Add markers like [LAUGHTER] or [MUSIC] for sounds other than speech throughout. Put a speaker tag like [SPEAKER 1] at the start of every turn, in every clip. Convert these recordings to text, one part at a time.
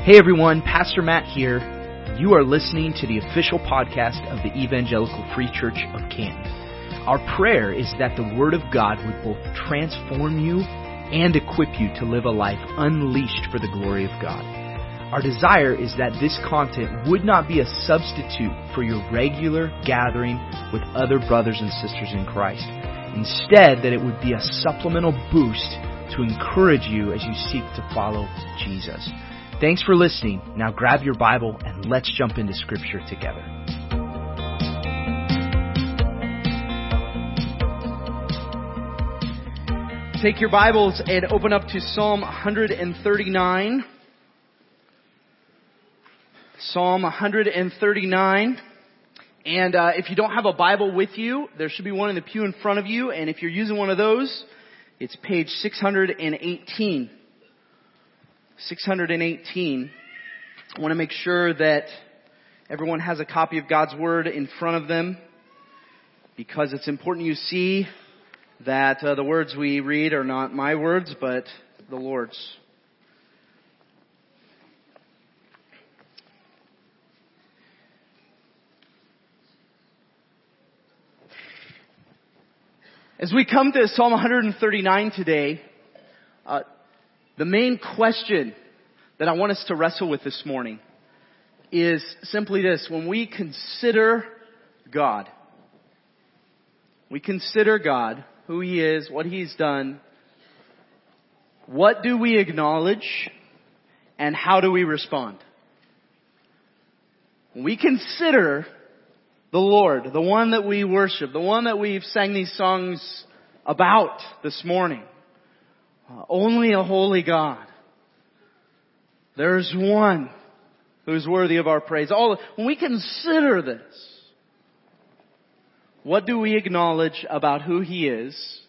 [SPEAKER 1] Hey everyone, Pastor Matt here. You are listening to the official podcast of the Evangelical Free Church of Canton. Our prayer is that the Word of God would both transform you and equip you to live a life unleashed for the glory of God. Our desire is that this content would not be a substitute for your regular gathering with other brothers and sisters in Christ. Instead, that it would be a supplemental boost to encourage you as you seek to follow Jesus. Thanks for listening. Now grab your Bible and let's jump into Scripture together. Take your Bibles and open up to Psalm 139. Psalm 139. And uh, if you don't have a Bible with you, there should be one in the pew in front of you. And if you're using one of those, it's page 618. 618. I want to make sure that everyone has a copy of God's Word in front of them because it's important you see that uh, the words we read are not my words, but the Lord's. As we come to Psalm 139 today, uh, the main question that I want us to wrestle with this morning is simply this. When we consider God, we consider God, who He is, what He's done, what do we acknowledge and how do we respond? When we consider the Lord, the one that we worship, the one that we've sang these songs about this morning, uh, only a holy God. There's one who's worthy of our praise. All, when we consider this, what do we acknowledge about who He is?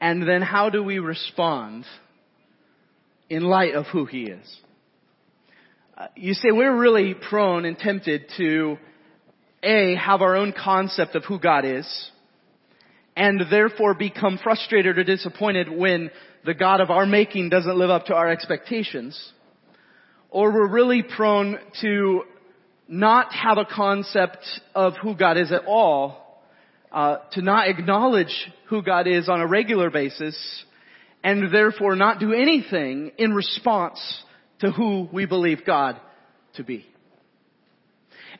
[SPEAKER 1] And then how do we respond in light of who He is? Uh, you say we're really prone and tempted to A, have our own concept of who God is, and therefore become frustrated or disappointed when the God of our making doesn't live up to our expectations. Or we're really prone to not have a concept of who God is at all, uh, to not acknowledge who God is on a regular basis, and therefore not do anything in response to who we believe God to be.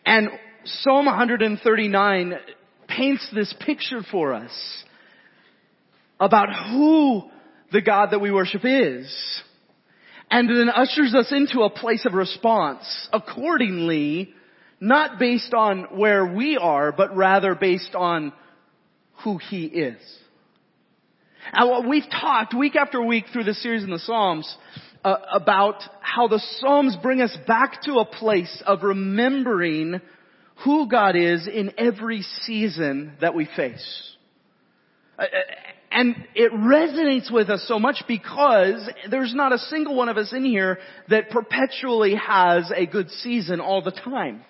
[SPEAKER 1] And Psalm 139 paints this picture for us about who the God that we worship is. And then ushers us into a place of response accordingly, not based on where we are, but rather based on who He is. And what we've talked week after week through the series in the Psalms uh, about how the Psalms bring us back to a place of remembering who God is in every season that we face. Uh, and it resonates with us so much because there's not a single one of us in here that perpetually has a good season all the time.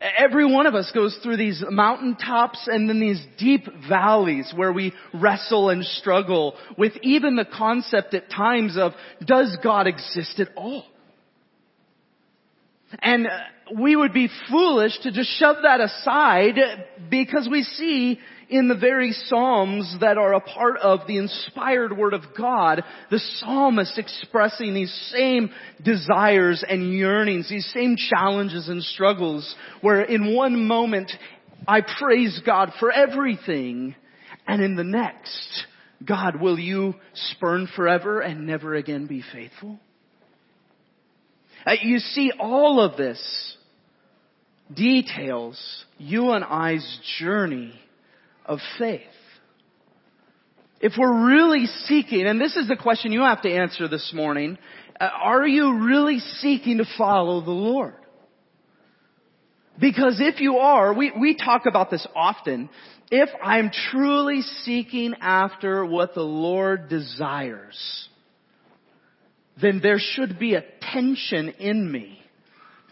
[SPEAKER 1] Every one of us goes through these mountaintops and then these deep valleys where we wrestle and struggle with even the concept at times of, does God exist at all? And uh, we would be foolish to just shove that aside because we see in the very Psalms that are a part of the inspired Word of God, the psalmist expressing these same desires and yearnings, these same challenges and struggles, where in one moment I praise God for everything, and in the next, God, will you spurn forever and never again be faithful? Uh, you see all of this details you and I's journey of faith. If we're really seeking, and this is the question you have to answer this morning, uh, are you really seeking to follow the Lord? Because if you are, we, we talk about this often, if I'm truly seeking after what the Lord desires, then there should be a tension in me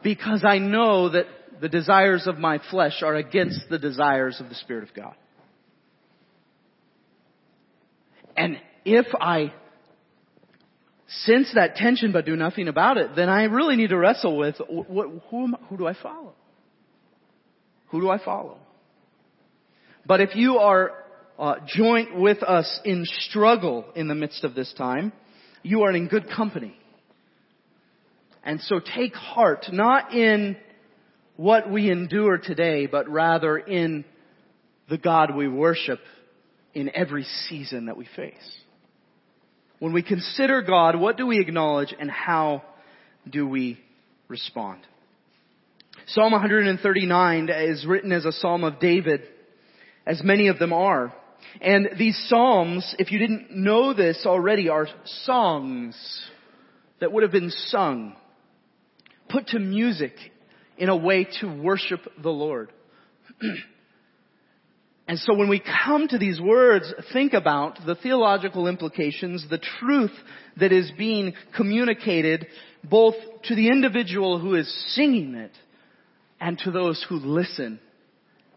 [SPEAKER 1] because I know that the desires of my flesh are against the desires of the Spirit of God. And if I sense that tension but do nothing about it, then I really need to wrestle with who, am, who do I follow? Who do I follow? But if you are uh, joint with us in struggle in the midst of this time, you are in good company. And so take heart, not in what we endure today, but rather in the God we worship in every season that we face. When we consider God, what do we acknowledge and how do we respond? Psalm 139 is written as a psalm of David, as many of them are. And these psalms, if you didn't know this already, are songs that would have been sung, put to music in a way to worship the Lord. [CLEARS THROAT] and so when we come to these words, think about the theological implications, the truth that is being communicated both to the individual who is singing it and to those who listen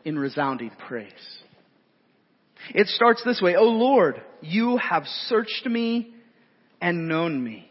[SPEAKER 1] in resounding praise. It starts this way, O Lord, you have searched me and known me.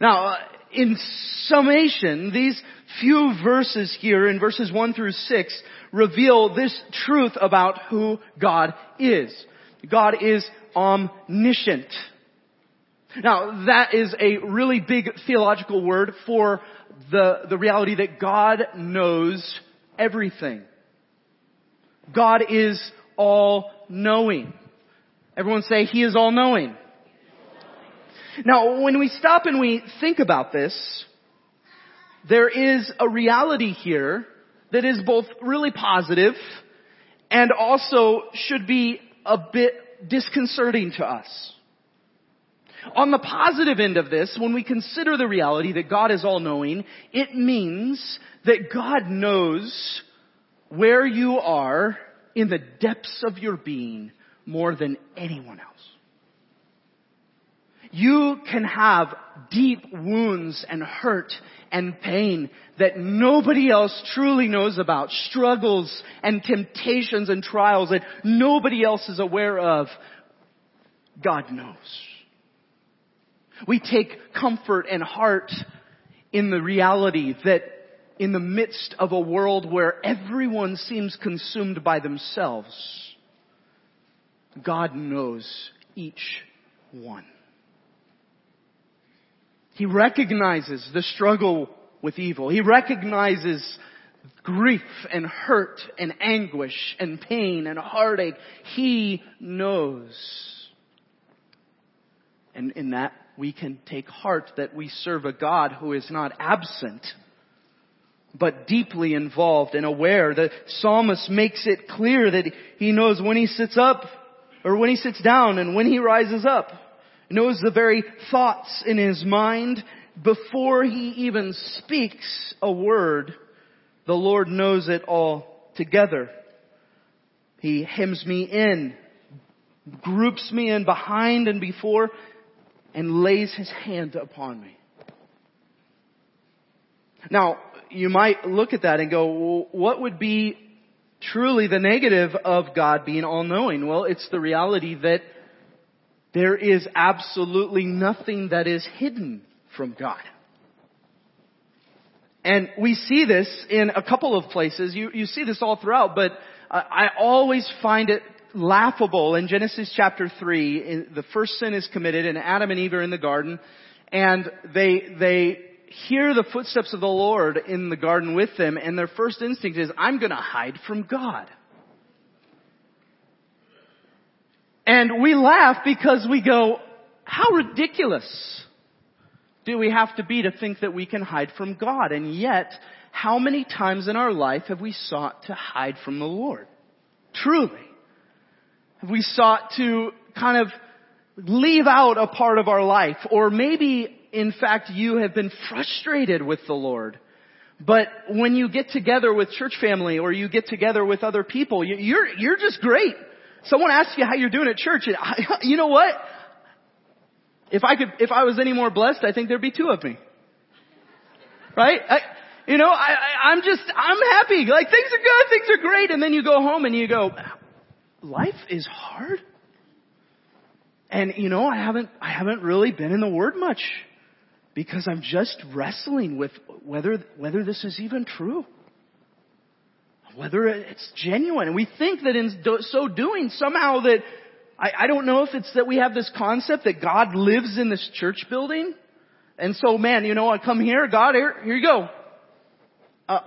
[SPEAKER 1] Now, uh, in summation, these few verses here in verses 1 through 6 reveal this truth about who God is. God is omniscient. Now, that is a really big theological word for the, the reality that God knows everything. God is all knowing. Everyone say, He is all knowing. Now, when we stop and we think about this, there is a reality here that is both really positive and also should be a bit disconcerting to us. On the positive end of this, when we consider the reality that God is all knowing, it means that God knows where you are in the depths of your being more than anyone else. You can have deep wounds and hurt and pain that nobody else truly knows about, struggles and temptations and trials that nobody else is aware of. God knows. We take comfort and heart in the reality that in the midst of a world where everyone seems consumed by themselves, God knows each one. He recognizes the struggle with evil. He recognizes grief and hurt and anguish and pain and heartache. He knows. And in that we can take heart that we serve a God who is not absent, but deeply involved and aware. The psalmist makes it clear that he knows when he sits up or when he sits down and when he rises up. Knows the very thoughts in his mind before he even speaks a word. The Lord knows it all together. He hems me in, groups me in behind and before, and lays his hand upon me. Now, you might look at that and go, what would be truly the negative of God being all-knowing? Well, it's the reality that there is absolutely nothing that is hidden from God. And we see this in a couple of places. You, you see this all throughout, but I always find it laughable in Genesis chapter 3. The first sin is committed and Adam and Eve are in the garden and they, they hear the footsteps of the Lord in the garden with them and their first instinct is, I'm gonna hide from God. And we laugh because we go, how ridiculous do we have to be to think that we can hide from God? And yet, how many times in our life have we sought to hide from the Lord? Truly. Have we sought to kind of leave out a part of our life. Or maybe, in fact, you have been frustrated with the Lord. But when you get together with church family or you get together with other people, you're, you're just great. Someone asks you how you're doing at church and [LAUGHS] I, you know what? If I could, if I was any more blessed, I think there'd be two of me. Right? I, you know, I, I, I'm just, I'm happy. Like things are good, things are great. And then you go home and you go, life is hard. And you know, I haven't, I haven't really been in the Word much because I'm just wrestling with whether, whether this is even true. Whether it's genuine. And we think that in so doing somehow that, I, I don't know if it's that we have this concept that God lives in this church building. And so man, you know, I come here, God, here, here you go. Uh,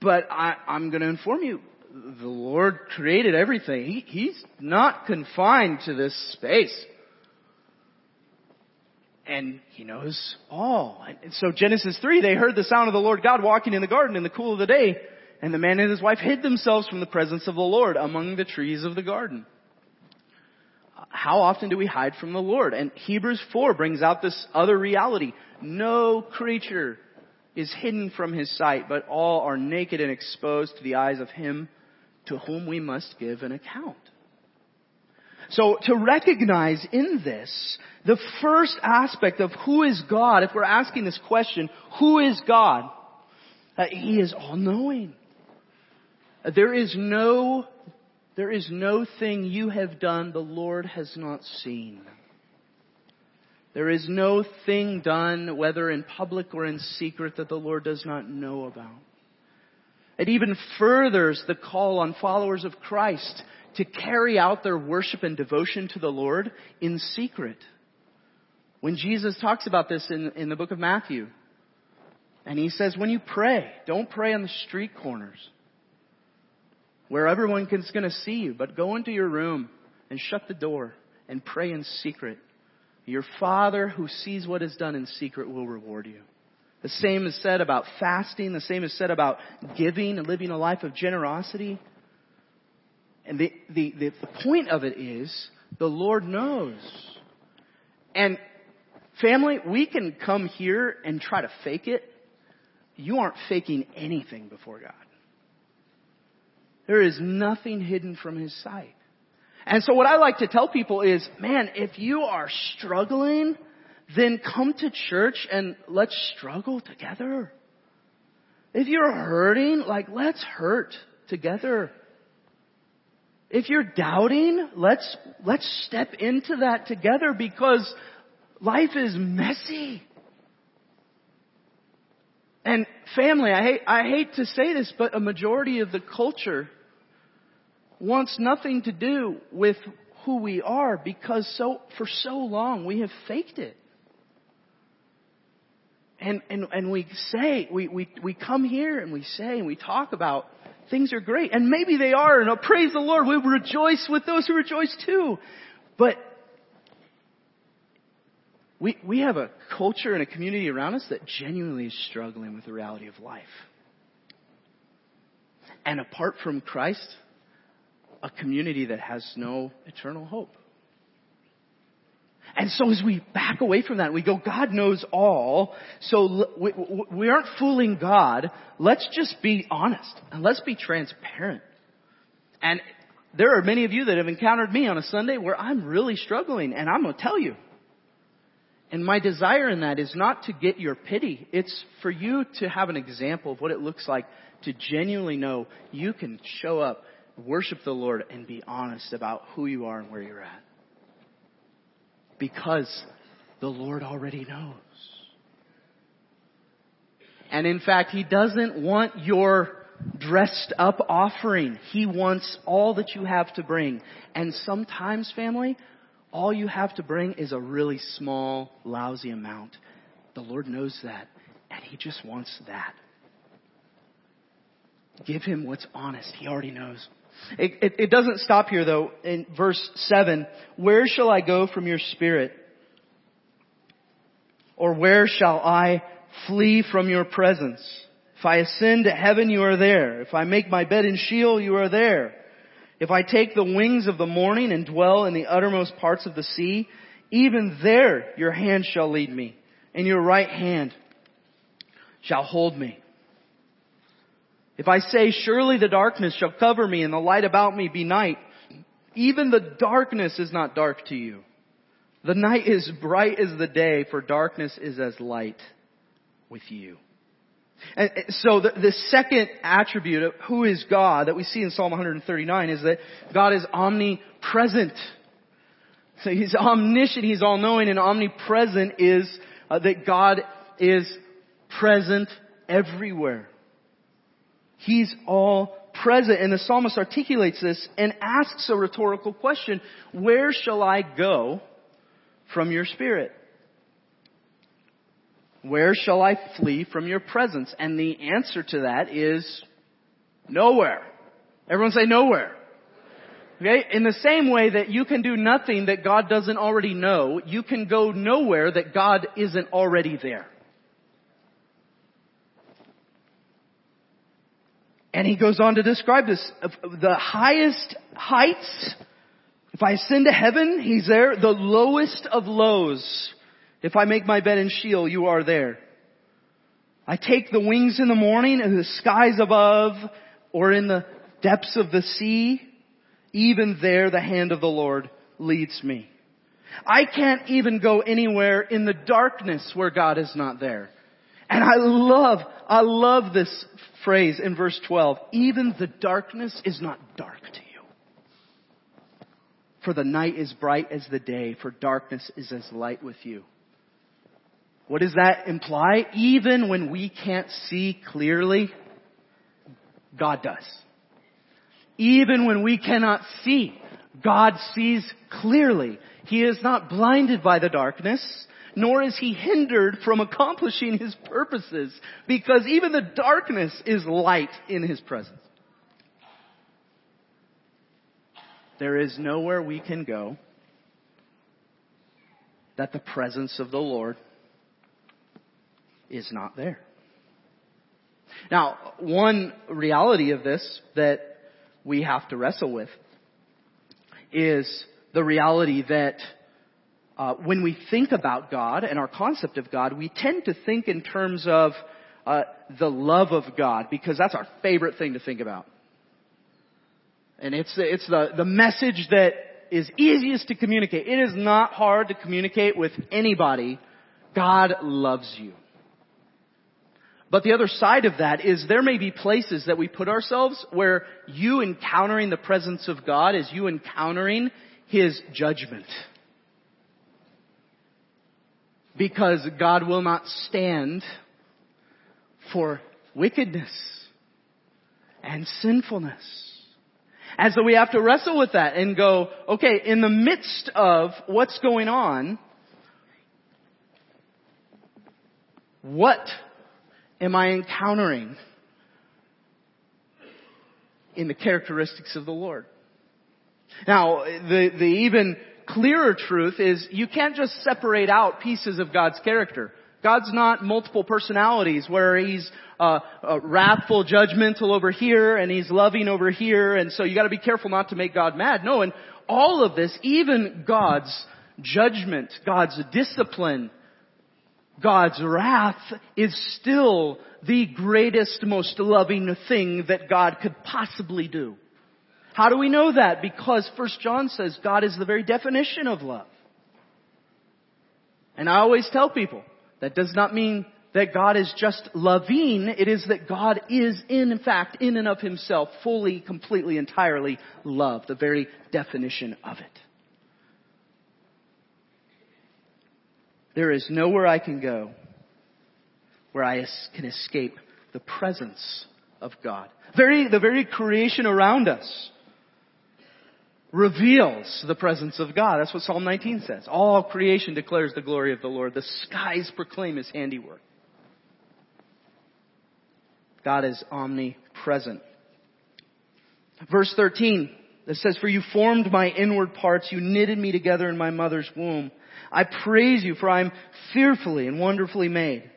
[SPEAKER 1] but I, I'm going to inform you, the Lord created everything. He, he's not confined to this space. And He knows all. And so Genesis 3, they heard the sound of the Lord God walking in the garden in the cool of the day, and the man and his wife hid themselves from the presence of the Lord among the trees of the garden. How often do we hide from the Lord? And Hebrews 4 brings out this other reality. No creature is hidden from his sight, but all are naked and exposed to the eyes of him to whom we must give an account. So to recognize in this, the first aspect of who is God, if we're asking this question, who is God? Uh, he is all-knowing. Uh, there is no, there is no thing you have done the Lord has not seen. There is no thing done, whether in public or in secret, that the Lord does not know about. It even furthers the call on followers of Christ to carry out their worship and devotion to the Lord in secret. When Jesus talks about this in, in the book of Matthew, and he says, when you pray, don't pray on the street corners where everyone is going to see you, but go into your room and shut the door and pray in secret. Your Father who sees what is done in secret will reward you. The same is said about fasting. The same is said about giving and living a life of generosity. And the, the, the, the point of it is the Lord knows. And family, we can come here and try to fake it. You aren't faking anything before God. There is nothing hidden from His sight. And so what I like to tell people is, man, if you are struggling, then come to church and let's struggle together. If you're hurting, like let's hurt together. If you're doubting, let's, let's step into that together because life is messy. And family, I hate, I hate to say this, but a majority of the culture wants nothing to do with who we are because so, for so long we have faked it. And, and, and we say, we, we, we come here and we say and we talk about things are great. And maybe they are, and oh, praise the Lord, we rejoice with those who rejoice too. But we, we have a culture and a community around us that genuinely is struggling with the reality of life. And apart from Christ, a community that has no eternal hope. And so as we back away from that, we go, God knows all, so we, we aren't fooling God. Let's just be honest and let's be transparent. And there are many of you that have encountered me on a Sunday where I'm really struggling and I'm going to tell you. And my desire in that is not to get your pity. It's for you to have an example of what it looks like to genuinely know you can show up, worship the Lord, and be honest about who you are and where you're at because the Lord already knows. And in fact, He doesn't want your dressed up offering. He wants all that you have to bring. And sometimes, family, all you have to bring is a really small, lousy amount. The Lord knows that, and He just wants that. Give Him what's honest. He already knows. It, it, it doesn't stop here though. In verse 7, where shall I go from your spirit? Or where shall I flee from your presence? If I ascend to heaven, you are there. If I make my bed in Sheol, you are there. If I take the wings of the morning and dwell in the uttermost parts of the sea, even there your hand shall lead me, and your right hand shall hold me. If I say, surely the darkness shall cover me and the light about me be night, even the darkness is not dark to you. The night is bright as the day, for darkness is as light with you. And so the, the, second attribute of who is God that we see in Psalm 139 is that God is omnipresent. So he's omniscient, he's all-knowing, and omnipresent is uh, that God is present everywhere. He's all present. And the psalmist articulates this and asks a rhetorical question, where shall I go from your spirit? Where shall I flee from your presence? And the answer to that is nowhere. Everyone say nowhere. Okay? In the same way that you can do nothing that God doesn't already know, you can go nowhere that God isn't already there. And he goes on to describe this. The highest heights, if I ascend to heaven, he's there. The lowest of lows, if I make my bed in Sheol, you are there. I take the wings in the morning and the skies above or in the depths of the sea. Even there the hand of the Lord leads me. I can't even go anywhere in the darkness where God is not there. And I love, I love this phrase in verse 12. Even the darkness is not dark to you. For the night is bright as the day, for darkness is as light with you. What does that imply? Even when we can't see clearly, God does. Even when we cannot see, God sees clearly. He is not blinded by the darkness, nor is he hindered from accomplishing his purposes, because even the darkness is light in his presence. There is nowhere we can go that the presence of the Lord is not there. Now, one reality of this that we have to wrestle with is the reality that uh, when we think about God and our concept of God, we tend to think in terms of uh, the love of God because that's our favorite thing to think about. And it's it's the the message that is easiest to communicate. It is not hard to communicate with anybody. God loves you. But the other side of that is there may be places that we put ourselves where you encountering the presence of God is you encountering His judgment. Because God will not stand for wickedness and sinfulness. And so we have to wrestle with that and go, okay, in the midst of what's going on, what am I encountering in the characteristics of the Lord? Now, the, the even clearer truth is you can't just separate out pieces of God's character. God's not multiple personalities where he's uh, uh, wrathful, judgmental over here, and he's loving over here, and so you got to be careful not to make God mad. No, and all of this, even God's judgment, God's discipline, God's wrath is still the greatest, most loving thing that God could possibly do. How do we know that? Because 1 John says God is the very definition of love. And I always tell people, that does not mean that God is just loving. It is that God is in fact, in and of himself, fully, completely, entirely love. The very definition of it. There is nowhere I can go where I can escape the presence of God. Very, the very creation around us reveals the presence of God. That's what Psalm 19 says. All creation declares the glory of the Lord. The skies proclaim His handiwork. God is omnipresent. Verse 13, it says, For you formed my inward parts, you knitted me together in my mother's womb. I praise you for I am fearfully and wonderfully made.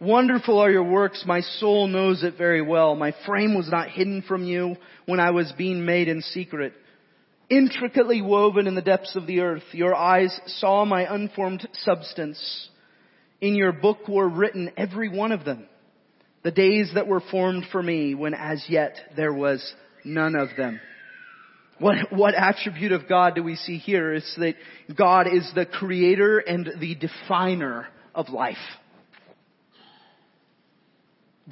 [SPEAKER 1] Wonderful are your works. My soul knows it very well. My frame was not hidden from you when I was being made in secret. Intricately woven in the depths of the earth, your eyes saw my unformed substance. In your book were written every one of them. The days that were formed for me when as yet there was none of them. What, what attribute of God do we see here? It's that God is the creator and the definer of life.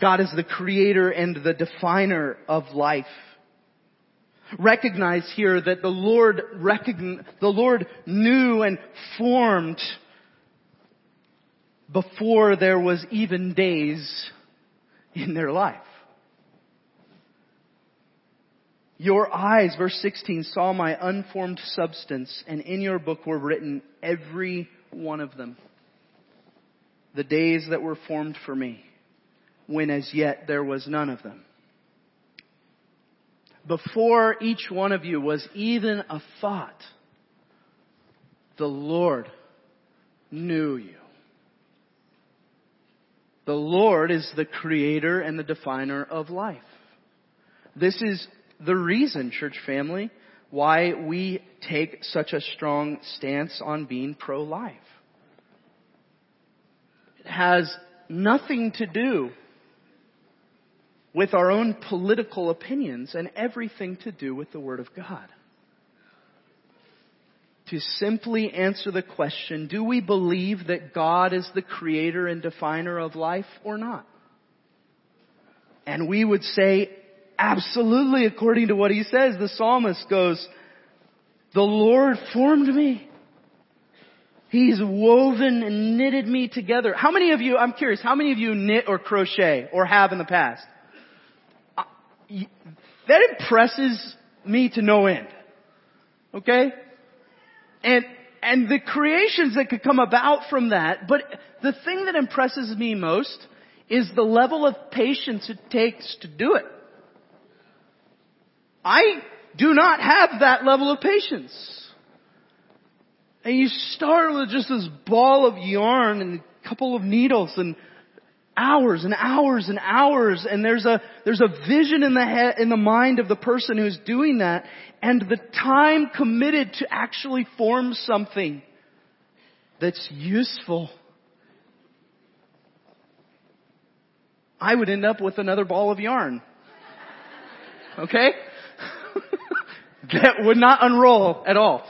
[SPEAKER 1] God is the creator and the definer of life. Recognize here that the Lord recogn- the Lord knew and formed before there was even days in their life. Your eyes, verse 16, saw my unformed substance, and in your book were written every one of them. The days that were formed for me, when as yet there was none of them. Before each one of you was even a thought, the Lord knew you. The Lord is the creator and the definer of life. This is the reason, church family, why we take such a strong stance on being pro-life. It has nothing to do with our own political opinions and everything to do with the Word of God. To simply answer the question, do we believe that God is the creator and definer of life or not? And we would say Absolutely, according to what he says, the psalmist goes, the Lord formed me. He's woven and knitted me together. How many of you, I'm curious, how many of you knit or crochet or have in the past? That impresses me to no end. Okay? And, and the creations that could come about from that, but the thing that impresses me most is the level of patience it takes to do it. I do not have that level of patience. And you start with just this ball of yarn and a couple of needles and hours and hours and hours and there's a there's a vision in the head in the mind of the person who's doing that and the time committed to actually form something that's useful. I would end up with another ball of yarn. Okay? [LAUGHS] That would not unroll at all.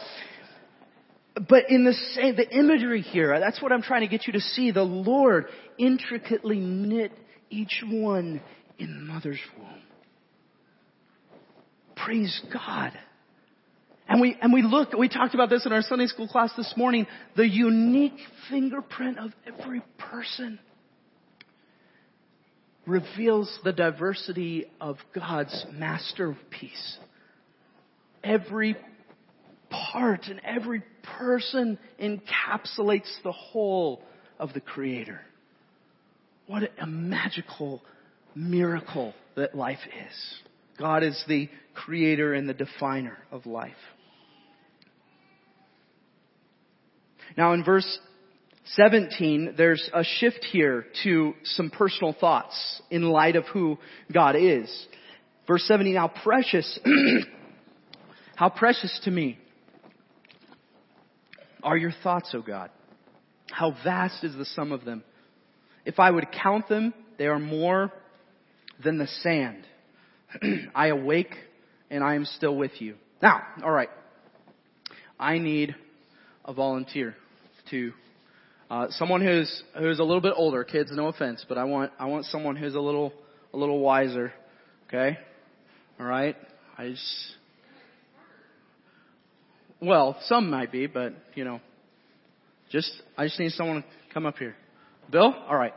[SPEAKER 1] But in the same, the imagery here, that's what I'm trying to get you to see. The Lord intricately knit each one in the mother's womb. Praise God. And we, and we look, we talked about this in our Sunday school class this morning, the unique fingerprint of every person reveals the diversity of God's masterpiece every part and every person encapsulates the whole of the Creator. What a magical miracle that life is. God is the creator and the definer of life. Now in verse 17, there's a shift here to some personal thoughts in light of who God is. Verse 17, now precious [CLEARS THROAT] How precious to me are your thoughts, O God. How vast is the sum of them. If I would count them, they are more than the sand. [CLEARS THROAT] I awake and I am still with you. Now, alright. I need a volunteer to, uh, someone who's, who's a little bit older. Kids, no offense, but I want, I want someone who's a little, a little wiser. Okay? Alright? I just, well, some might be, but you know, just I just need someone to come up here. Bill, all right.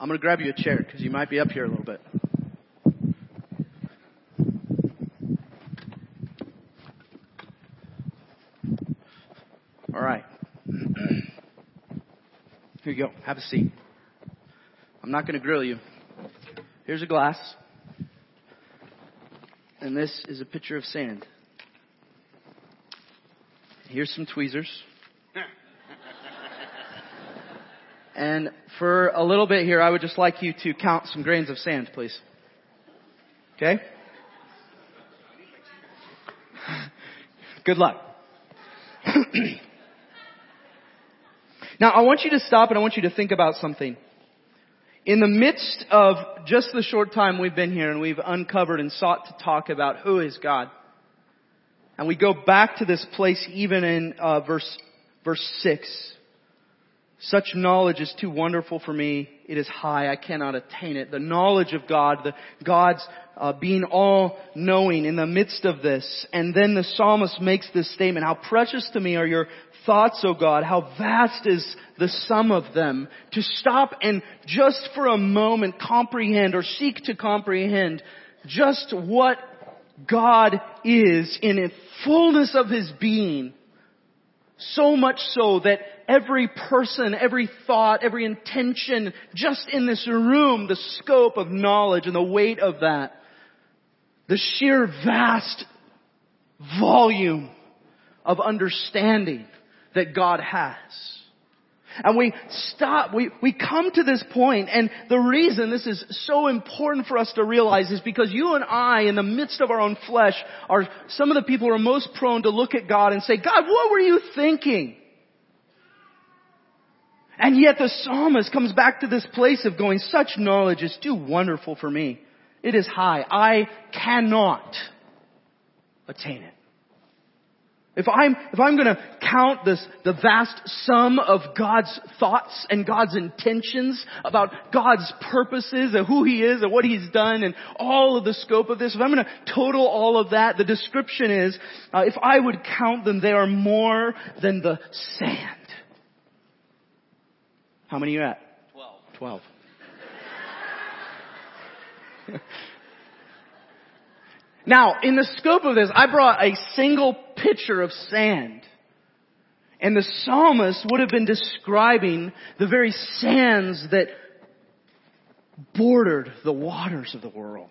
[SPEAKER 1] I'm to grab you a chair because you might be up here a little bit. All right. [CLEARS THROAT] Here you go. Have a seat. I'm not going to grill you. Here's a glass. And this is a pitcher of sand. Here's some tweezers. [LAUGHS] And for a little bit here, I would just like you to count some grains of sand, please. Okay? Good luck. [CLEARS THROAT] now, I want you to stop and I want you to think about something. In the midst of just the short time we've been here and we've uncovered and sought to talk about who is God, and we go back to this place even in uh, verse verse six. Such knowledge is too wonderful for me. It is high. I cannot attain it. The knowledge of God, the God's uh, being all knowing in the midst of this. And then the psalmist makes this statement, how precious to me are your thoughts, O God. How vast is the sum of them. To stop and just for a moment comprehend or seek to comprehend just what God is in the fullness of His being. So much so that every person, every thought, every intention, just in this room, the scope of knowledge and the weight of that, the sheer vast volume of understanding that God has. And we stop, we, we come to this point, and the reason this is so important for us to realize is because you and I, in the midst of our own flesh, are some of the people who are most prone to look at God and say, God, what were you thinking? And yet the psalmist comes back to this place of going, such knowledge is too wonderful for me. It is high. I cannot attain it. If I'm, if I'm gonna count this, the vast sum of God's thoughts and God's intentions about God's purposes and who He is and what He's done and all of the scope of this, if I'm gonna total all of that, the description is, uh, if I would count them, they are more than the sand. How many are you at?
[SPEAKER 2] Twelve.
[SPEAKER 1] Twelve. [LAUGHS] Now, in the scope of this, I brought a single pitcher of sand. And the psalmist would have been describing the very sands that bordered the waters of the world.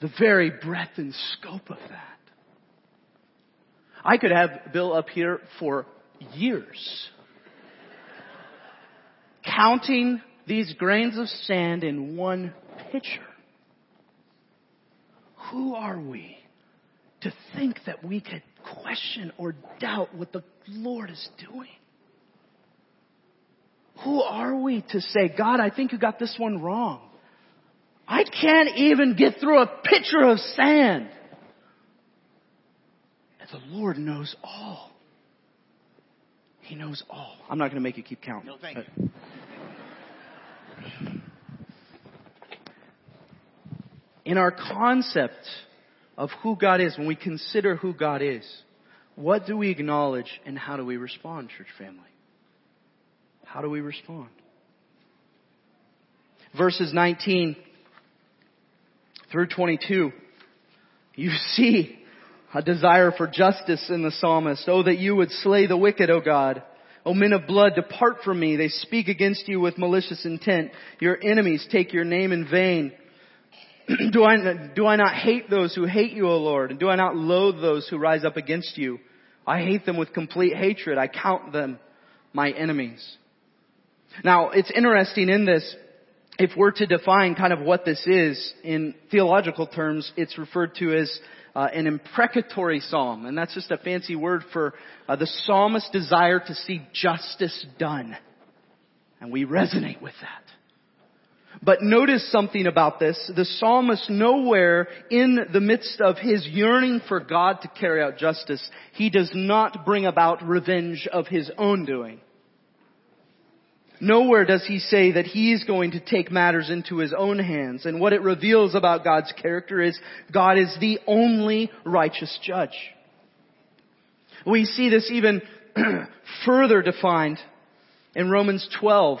[SPEAKER 1] The very breadth and scope of that. I could have Bill up here for years counting these grains of sand in one pitcher. Who are we to think that we could question or doubt what the Lord is doing? Who are we to say, God, I think you got this one wrong? I can't even get through a pitcher of sand. And the Lord knows all. He knows all. I'm not going to make you keep counting.
[SPEAKER 2] No, thank you.
[SPEAKER 1] in our concept of who God is, when we consider who God is, what do we acknowledge and how do we respond, church family? How do we respond? Verses 19 through 22, you see a desire for justice in the psalmist. Oh, that you would slay the wicked, O God. O men of blood, depart from me. They speak against you with malicious intent. Your enemies take your name in vain. [CLEARS THROAT] do, I, do I not hate those who hate you, O Lord? And do I not loathe those who rise up against you? I hate them with complete hatred. I count them my enemies. Now, it's interesting in this, if we're to define kind of what this is in theological terms, it's referred to as uh, an imprecatory psalm. And that's just a fancy word for uh, the psalmist's desire to see justice done. And we resonate with that. But notice something about this. The psalmist nowhere in the midst of his yearning for God to carry out justice, he does not bring about revenge of his own doing. Nowhere does he say that he is going to take matters into his own hands. And what it reveals about God's character is God is the only righteous judge. We see this even [CLEARS THROAT] further defined in Romans 12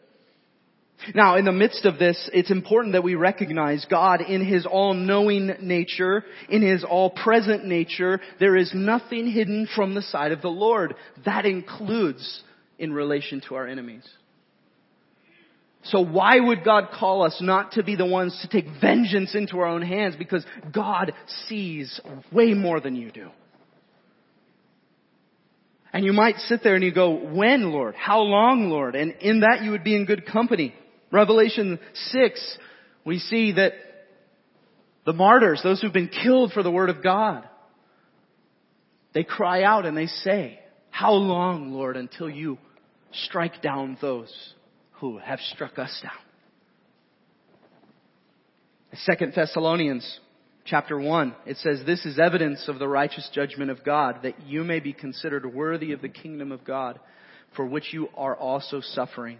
[SPEAKER 1] Now, in the midst of this, it's important that we recognize God in His all-knowing nature, in His all-present nature. There is nothing hidden from the sight of the Lord. That includes in relation to our enemies. So why would God call us not to be the ones to take vengeance into our own hands? Because God sees way more than you do. And you might sit there and you go, when Lord? How long Lord? And in that you would be in good company. Revelation 6, we see that the martyrs, those who've been killed for the word of God, they cry out and they say, how long, Lord, until you strike down those who have struck us down? Second Thessalonians chapter 1, it says, This is evidence of the righteous judgment of God, that you may be considered worthy of the kingdom of God, for which you are also suffering.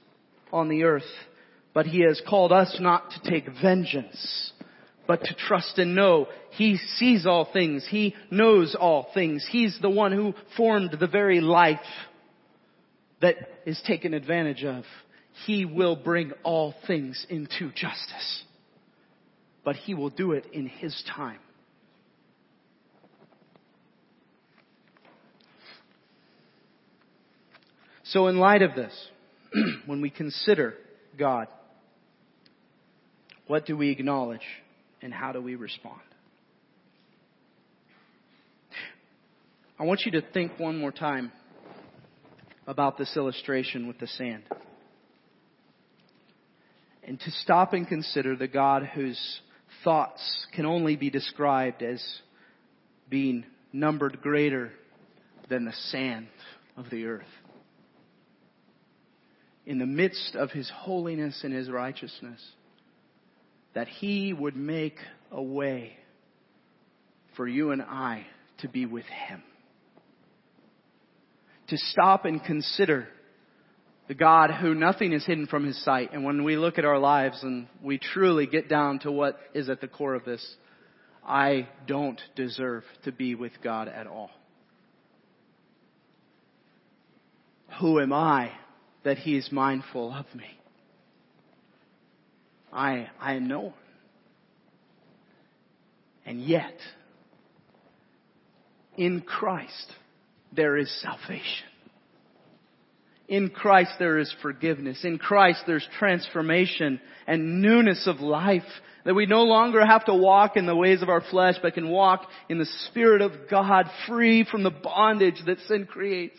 [SPEAKER 1] on the earth, but he has called us not to take vengeance, but to trust and know he sees all things. He knows all things. He's the one who formed the very life that is taken advantage of. He will bring all things into justice, but he will do it in his time. So in light of this, [CLEARS THROAT] when we consider God, what do we acknowledge and how do we respond? I want you to think one more time about this illustration with the sand. And to stop and consider the God whose thoughts can only be described as being numbered greater than the sand of the earth in the midst of his holiness and his righteousness, that he would make a way for you and I to be with him. To stop and consider the God who nothing is hidden from his sight. And when we look at our lives and we truly get down to what is at the core of this, I don't deserve to be with God at all. Who am I that he is mindful of me. I, I am no one. And yet, in Christ, there is salvation. In Christ there is forgiveness. In Christ there's transformation and newness of life. That we no longer have to walk in the ways of our flesh, but can walk in the Spirit of God, free from the bondage that sin creates.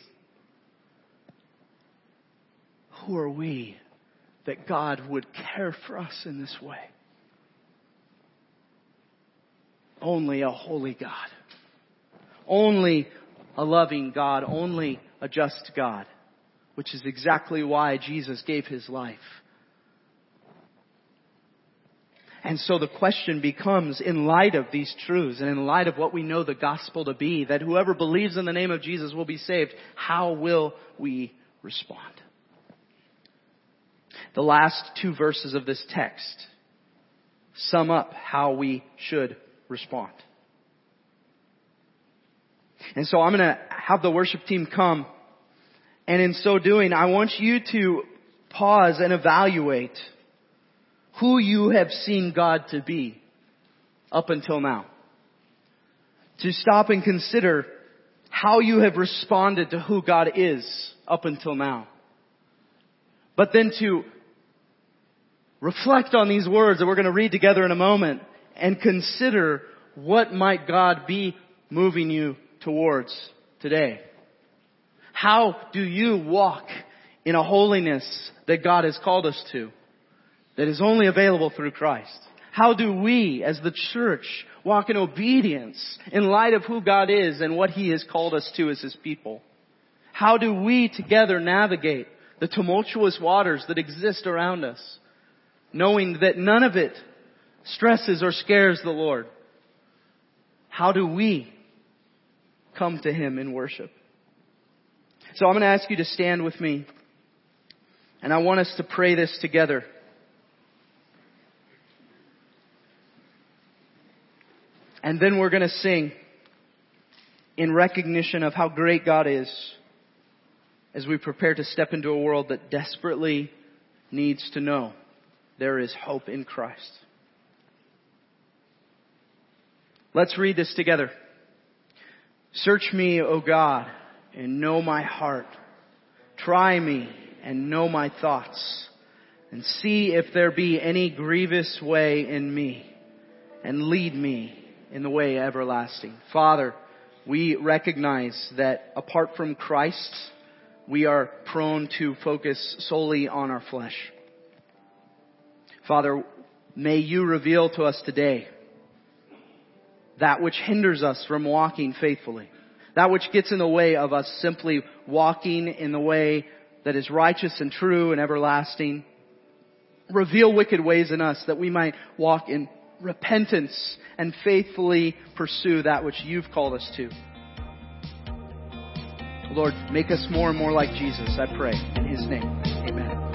[SPEAKER 1] Who are we that God would care for us in this way? Only a holy God. Only a loving God. Only a just God. Which is exactly why Jesus gave his life. And so the question becomes, in light of these truths and in light of what we know the gospel to be, that whoever believes in the name of Jesus will be saved, how will we respond? The last two verses of this text sum up how we should respond. And so I'm going to have the worship team come. And in so doing, I want you to pause and evaluate who you have seen God to be up until now. To stop and consider how you have responded to who God is up until now. But then to reflect on these words that we're going to read together in a moment and consider what might God be moving you towards today. How do you walk in a holiness that God has called us to that is only available through Christ? How do we as the church walk in obedience in light of who God is and what He has called us to as His people? How do we together navigate the tumultuous waters that exist around us, knowing that none of it stresses or scares the Lord? How do we come to Him in worship? So I'm going to ask you to stand with me, and I want us to pray this together. And then we're going to sing in recognition of how great God is as we prepare to step into a world that desperately needs to know there is hope in Christ. Let's read this together. Search me, O God, and know my heart. Try me and know my thoughts and see if there be any grievous way in me and lead me in the way everlasting. Father, we recognize that apart from Christ, we are prone to focus solely on our flesh. Father, may you reveal to us today that which hinders us from walking faithfully. That which gets in the way of us simply walking in the way that is righteous and true and everlasting. Reveal wicked ways in us that we might walk in repentance and faithfully pursue that which you've called us to. Lord, make us more and more like Jesus, I pray. In His name, amen.